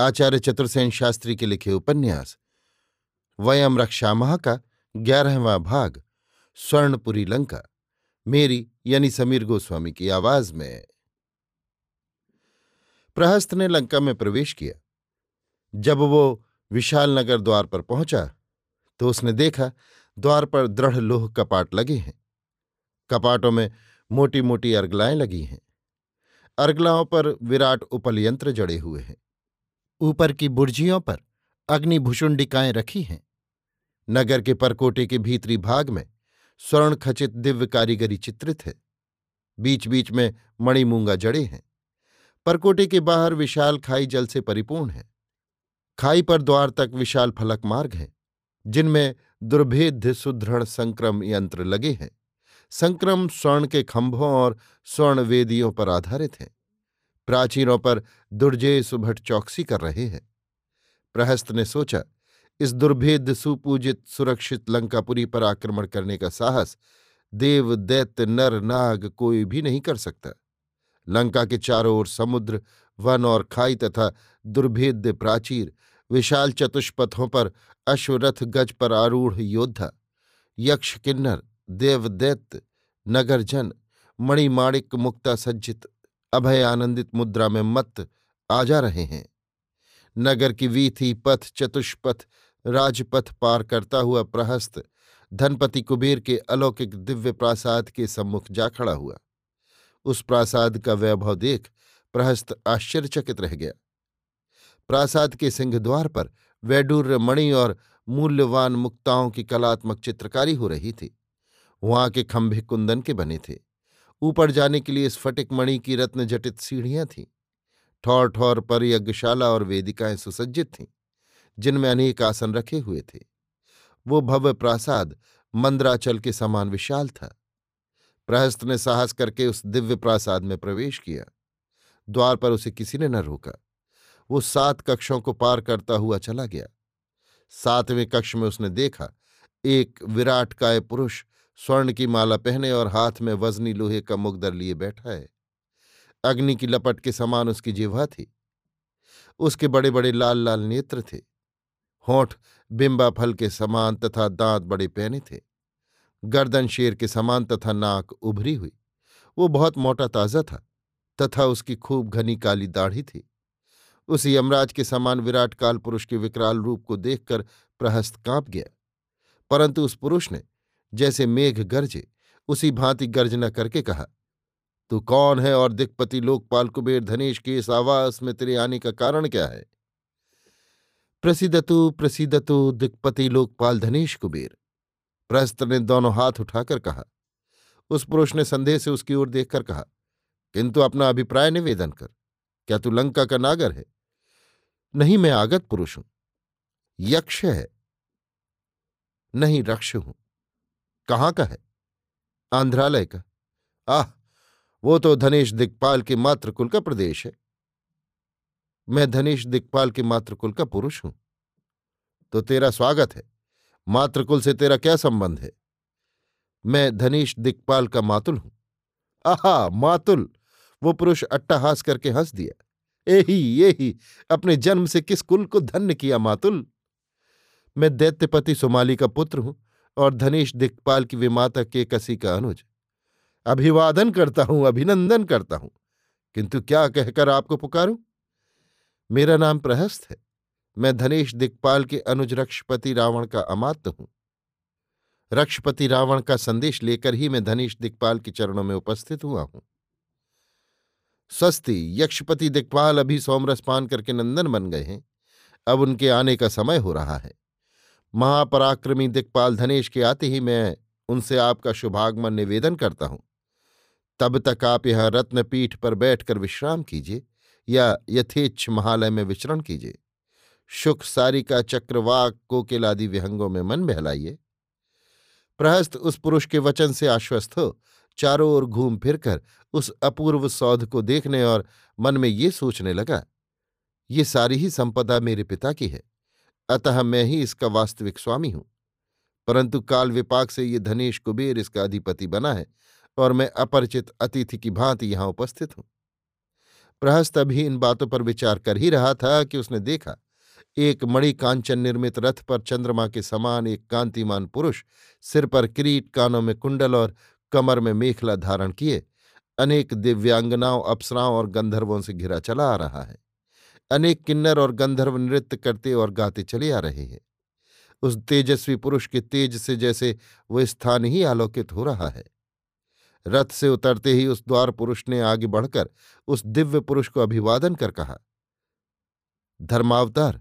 आचार्य चतुर्सेन शास्त्री के लिखे उपन्यास, वयम रक्षामह का ग्यारहवा भाग, स्वर्णपुरी लंका, मेरी यानी समीर गोस्वामी की आवाज़ में। प्रहस्त ने लंका में प्रवेश किया। जब वो विशाल नगर द्वार पर पहुँचा तो उसने देखा द्वार पर दृढ़ लोह कपाट लगे हैं। कपाटों में मोटी मोटी अर्गलाएँ लगी हैं। अर्गलाओं पर विराट उपल यंत्र जड़े हुए हैं। ऊपर की बुर्जियों पर अग्निभुषुंडिकाएँ रखी हैं। नगर के परकोटे के भीतरी भाग में स्वर्ण खचित दिव्य कारीगरी चित्रित है। बीच बीच में मणिमूँगा जड़े हैं। परकोटे के बाहर विशाल खाई जल से परिपूर्ण है। खाई पर द्वार तक विशाल फलक मार्ग हैं, जिनमें दुर्भेद्य सुदृढ़ संक्रम यंत्र लगे हैं। संक्रम स्वर्ण के खंभों और स्वर्ण वेदियों पर आधारित हैं। प्राचीनों पर दुर्जय सुभट चौकसी कर रहे हैं। प्रहस्त ने सोचा, इस दुर्भेद सुपूजित सुरक्षित लंकापुरी पर आक्रमण करने का साहस देव, दैत्य, नर, नाग कोई भी नहीं कर सकता। लंका के चारों ओर समुद्र, वन और खाई तथा दुर्भेद्य प्राचीर, विशाल चतुष्पथों पर अश्वरथ गज पर आरूढ़ योद्धा यक्ष किन्नर देव, दैत्य, नगरजन, मणिमाणिक मुक्ता सज्जित अभय आनंदित मुद्रा में मत आ जा रहे हैं। नगर की वीथी पथ, चतुष्पथ, राजपथ पार करता हुआ प्रहस्त, धनपति कुबेर के अलौकिक दिव्य प्रासाद के सम्मुख जा खड़ा हुआ। उस प्रासाद का वैभव देख प्रहस्त आश्चर्यचकित रह गया। प्रासाद के सिंहद्वार पर वैडूर्य मणि और मूल्यवान मुक्ताओं की कलात्मक चित्रकारी हो रही थी। वहाँ के खंभे कुंदन के बने थे। ऊपर जाने के लिए स्फटिक मणि की रत्न जटित सीढ़ियाँ थीं। ठौर ठौर पर यज्ञशाला और वेदिकाएँ सुसज्जित थीं, जिनमें अनेक आसन रखे हुए थे। वो भव्य प्रासाद मंद्राचल के समान विशाल था। प्रहस्त ने साहस करके उस दिव्य प्रासाद में प्रवेश किया। द्वार पर उसे किसी ने न रोका। वो सात कक्षों को पार करता हुआ चला गया। सातवें कक्ष में उसने देखा, एक विराट काय पुरुष स्वर्ण की माला पहने और हाथ में वजनी लोहे का मुगदर लिए बैठा है। अग्नि की लपट के समान उसकी जिह्वा थी। उसके बड़े बड़े लाल लाल नेत्र थे। होठ बिंबा फल के समान तथा दांत बड़े पहने थे। गर्दन शेर के समान तथा नाक उभरी हुई। वो बहुत मोटा ताज़ा था तथा उसकी खूब घनी काली दाढ़ी थी। उस यमराज के समान विराट काल पुरुष के विकराल रूप को देखकर प्रहस्त काँप गया। परंतु उस पुरुष ने जैसे मेघ गरजे, उसी भांति गर्जना करके कहा, तू कौन है और दिक्पति लोकपाल कुबेर धनेश के इस आवास में तेरे आने का कारण क्या है? प्रसिदतु प्रसिदतु दिक्पति लोकपाल धनेश कुबेर। प्रस्त्र ने दोनों हाथ उठाकर कहा। उस पुरुष ने संदेह से उसकी ओर देखकर कहा, किंतु अपना अभिप्राय निवेदन कर, क्या तू लंका का नागर है? नहीं, मैं आगत पुरुष हूँ, यक्ष है। नहीं, रक्ष हूँ। कहाँ का है? आंध्रालय का। आह, वो तो धनेश दिक्पाल के मातृकुल का प्रदेश है। मैं धनेश दिक्पाल के मातृकुल का पुरुष हूँ। तो तेरा स्वागत है। मातृकुल से तेरा क्या संबंध है? मैं धनेश दिक्पाल का मातुल हूँ। आहा, मातुल! वो पुरुष अट्टाहास करके हंस दिया। यही यही अपने जन्म से किस कुल को धन्य किया मातुल? मैं दैत्यपति सोमाली का पुत्र हूँ। और धनेश दिक्पाल की विमाता के कसी का अनुज। अभिवादन करता हूँ, अभिनंदन करता हूँ। किंतु क्या कहकर आपको पुकारूं? मेरा नाम प्रहस्त है। मैं धनेश दिक्पाल के अनुज रक्षपति रावण का अमात्य हूँ। रक्षपति रावण का संदेश लेकर ही मैं धनेश दिक्पाल के चरणों में उपस्थित हुआ हूँ। स्वस्ति, यक्षपति दिक्पाल अभी सोमरस पान करके नंदन बन गए हैं। अब उनके आने का समय हो रहा है। महापराक्रमी दिक्पाल धनेश के आते ही मैं उनसे आपका शुभागमन निवेदन करता हूँ। तब तक आप यह रत्नपीठ पर बैठकर विश्राम कीजिए या यथेच्छ महालय में विचरण कीजिए। सुख सारिका चक्रवाक कोकिलादि विहंगों में मन बहलाइए। प्रहस्त उस पुरुष के वचन से आश्वस्त हो, चारों ओर घूम फिरकर उस अपूर्व सौध को देखने और मन में ये सोचने लगा, ये सारी ही संपदा मेरे पिता की है। अतः मैं ही इसका वास्तविक स्वामी हूँ। परंतु काल विपाक से ये धनेश कुबेर इसका अधिपति बना है और मैं अपरिचित अतिथि की भांति यहाँ उपस्थित हूँ। प्रहस्त अभी इन बातों पर विचार कर ही रहा था कि उसने देखा, एक मणि कांचन निर्मित रथ पर चंद्रमा के समान एक कांतिमान पुरुष सिर पर किरीट, कानों में कुंडल और कमर में मेखला धारण किए, अनेक दिव्यांगनाओं, अप्सराओं और गंधर्वों से घिरा चला आ रहा है। अनेक किन्नर और गंधर्व नृत्य करते और गाते चले आ रहे हैं। उस तेजस्वी पुरुष के तेज से जैसे वो स्थान ही आलोकित हो रहा है। रथ से उतरते ही उस द्वार पुरुष ने आगे बढ़कर उस दिव्य पुरुष को अभिवादन कर कहा, धर्मावतार,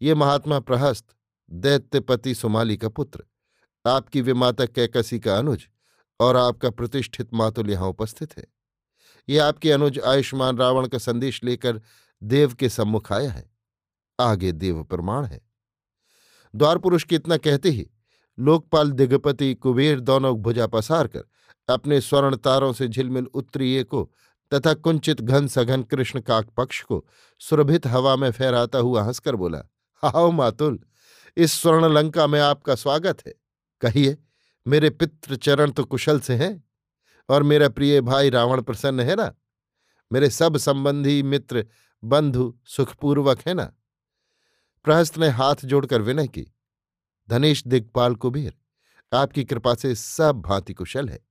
ये महात्मा प्रहस्त, दैत्यपति सुमाली का पुत्र, आपकी विमाता कैकसी का अनुज और आपका प्रतिष्ठित मातुल यहाँ उपस्थित है। ये आपके अनुज आयुष्मान रावण का संदेश लेकर देव के सम्मुख आया है, आगे देव प्रमाण है। द्वार पुरुष के इतना कहते ही लोकपाल दिगपति कुबेर दोनों भुजा पसार कर अपने स्वर्ण तारों से झिलमिल उत्तरीय को तथा कुंचित घन सघन कृष्ण काक पक्ष को सुरभित हवा में फहराता हुआ हंसकर बोला हाओ मातुल, इस स्वर्ण लंका में आपका स्वागत है। कहिए, मेरे पित्र चरण तो कुशल से हैं और मेरा प्रिय भाई रावण प्रसन्न है ना? मेरे सब संबंधी मित्र बंधु सुखपूर्वक, है ना? प्रहस्त ने हाथ जोड़कर विनय की, धनेश दिग्पाल कुबेर, आपकी कृपा से सब भांति कुशल है।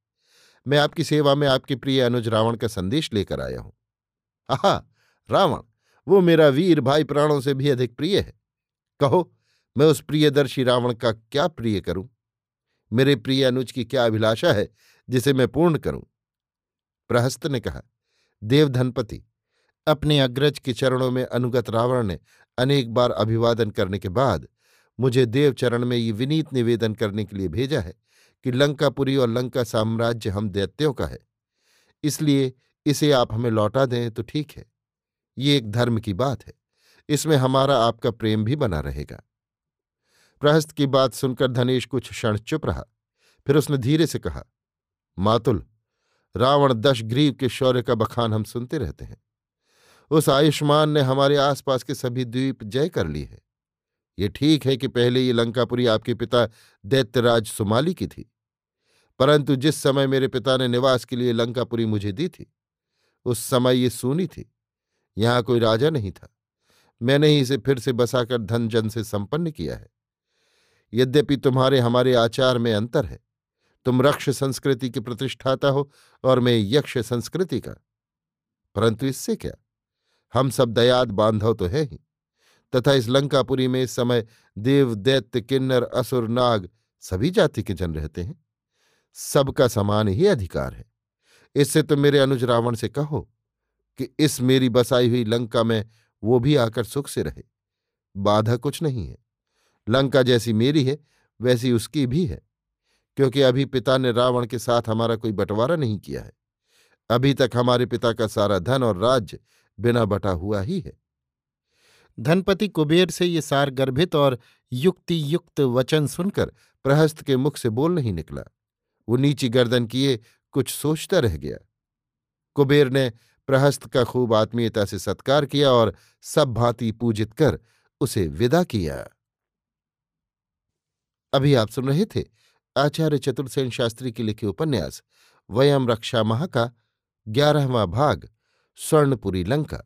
मैं आपकी सेवा में आपके प्रिय अनुज रावण का संदेश लेकर आया हूँ। आहा, रावण, वो मेरा वीर भाई प्राणों से भी अधिक प्रिय है। कहो, मैं उस प्रियदर्शी रावण का क्या प्रिय करूँ? मेरे प्रिय अनुज की क्या अभिलाषा है जिसे मैं पूर्ण करूँ? प्रहस्त ने कहा, देवधनपति अपने अग्रज के चरणों में अनुगत रावण ने अनेक बार अभिवादन करने के बाद मुझे देवचरण में ये विनीत निवेदन करने के लिए भेजा है कि लंकापुरी और लंका साम्राज्य हम दैत्यों का है। इसलिए इसे आप हमें लौटा दें तो ठीक है। ये एक धर्म की बात है। इसमें हमारा आपका प्रेम भी बना रहेगा। प्रहस्त की बात सुनकर धनेश कुछ क्षण चुप रहा। फिर उसने धीरे से कहा, मातुल, रावण दश ग्रीव के शौर्य का बखान हम सुनते रहते हैं। उस आयुष्मान ने हमारे आसपास के सभी द्वीप जय कर ली है। ये ठीक है कि पहले ये लंकापुरी आपके पिता दैत्यराज सुमाली की थी, परंतु जिस समय मेरे पिता ने निवास के लिए लंकापुरी मुझे दी थी, उस समय ये सूनी थी। यहाँ कोई राजा नहीं था। मैंने ही इसे फिर से बसाकर धन जन से संपन्न किया है। यद्यपि तुम्हारे हमारे आचार में अंतर है, तुम रक्ष संस्कृति की प्रतिष्ठाता हो और मैं यक्ष संस्कृति का। परंतु इससे क्या? हम सब दयाद बांधव तो है ही। तथा इस लंकापुरी में इस समय देव, दैत्य, किन्नर, असुर, नाग सभी जाति के जन रहते हैं। सबका समान ही अधिकार है। इससे तो मेरे अनुज रावण से कहो कि इस मेरी बसाई हुई लंका में वो भी आकर सुख से रहे। बाधा कुछ नहीं है। लंका जैसी मेरी है, वैसी उसकी भी है। क्योंकि अभी पिता ने रावण के साथ हमारा कोई बंटवारा नहीं किया है। अभी तक हमारे पिता का सारा धन और राज्य बिना बटा हुआ ही है। धनपति कुबेर से ये सार गर्भित और युक्ति युक्त वचन सुनकर प्रहस्त के मुख से बोल नहीं निकला। वो नीची गर्दन किए कुछ सोचता रह गया। कुबेर ने प्रहस्त का खूब आत्मीयता से सत्कार किया और सब भांति पूजित कर उसे विदा किया। अभी आप सुन रहे थे आचार्य चतुर्सेन शास्त्री के लिखे उपन्यास, वयम रक्षा माह का ग्यारहवां भाग। स्वर्णपुरी लंका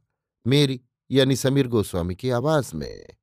मेरी यानी समीर गोस्वामी की आवाज़ में।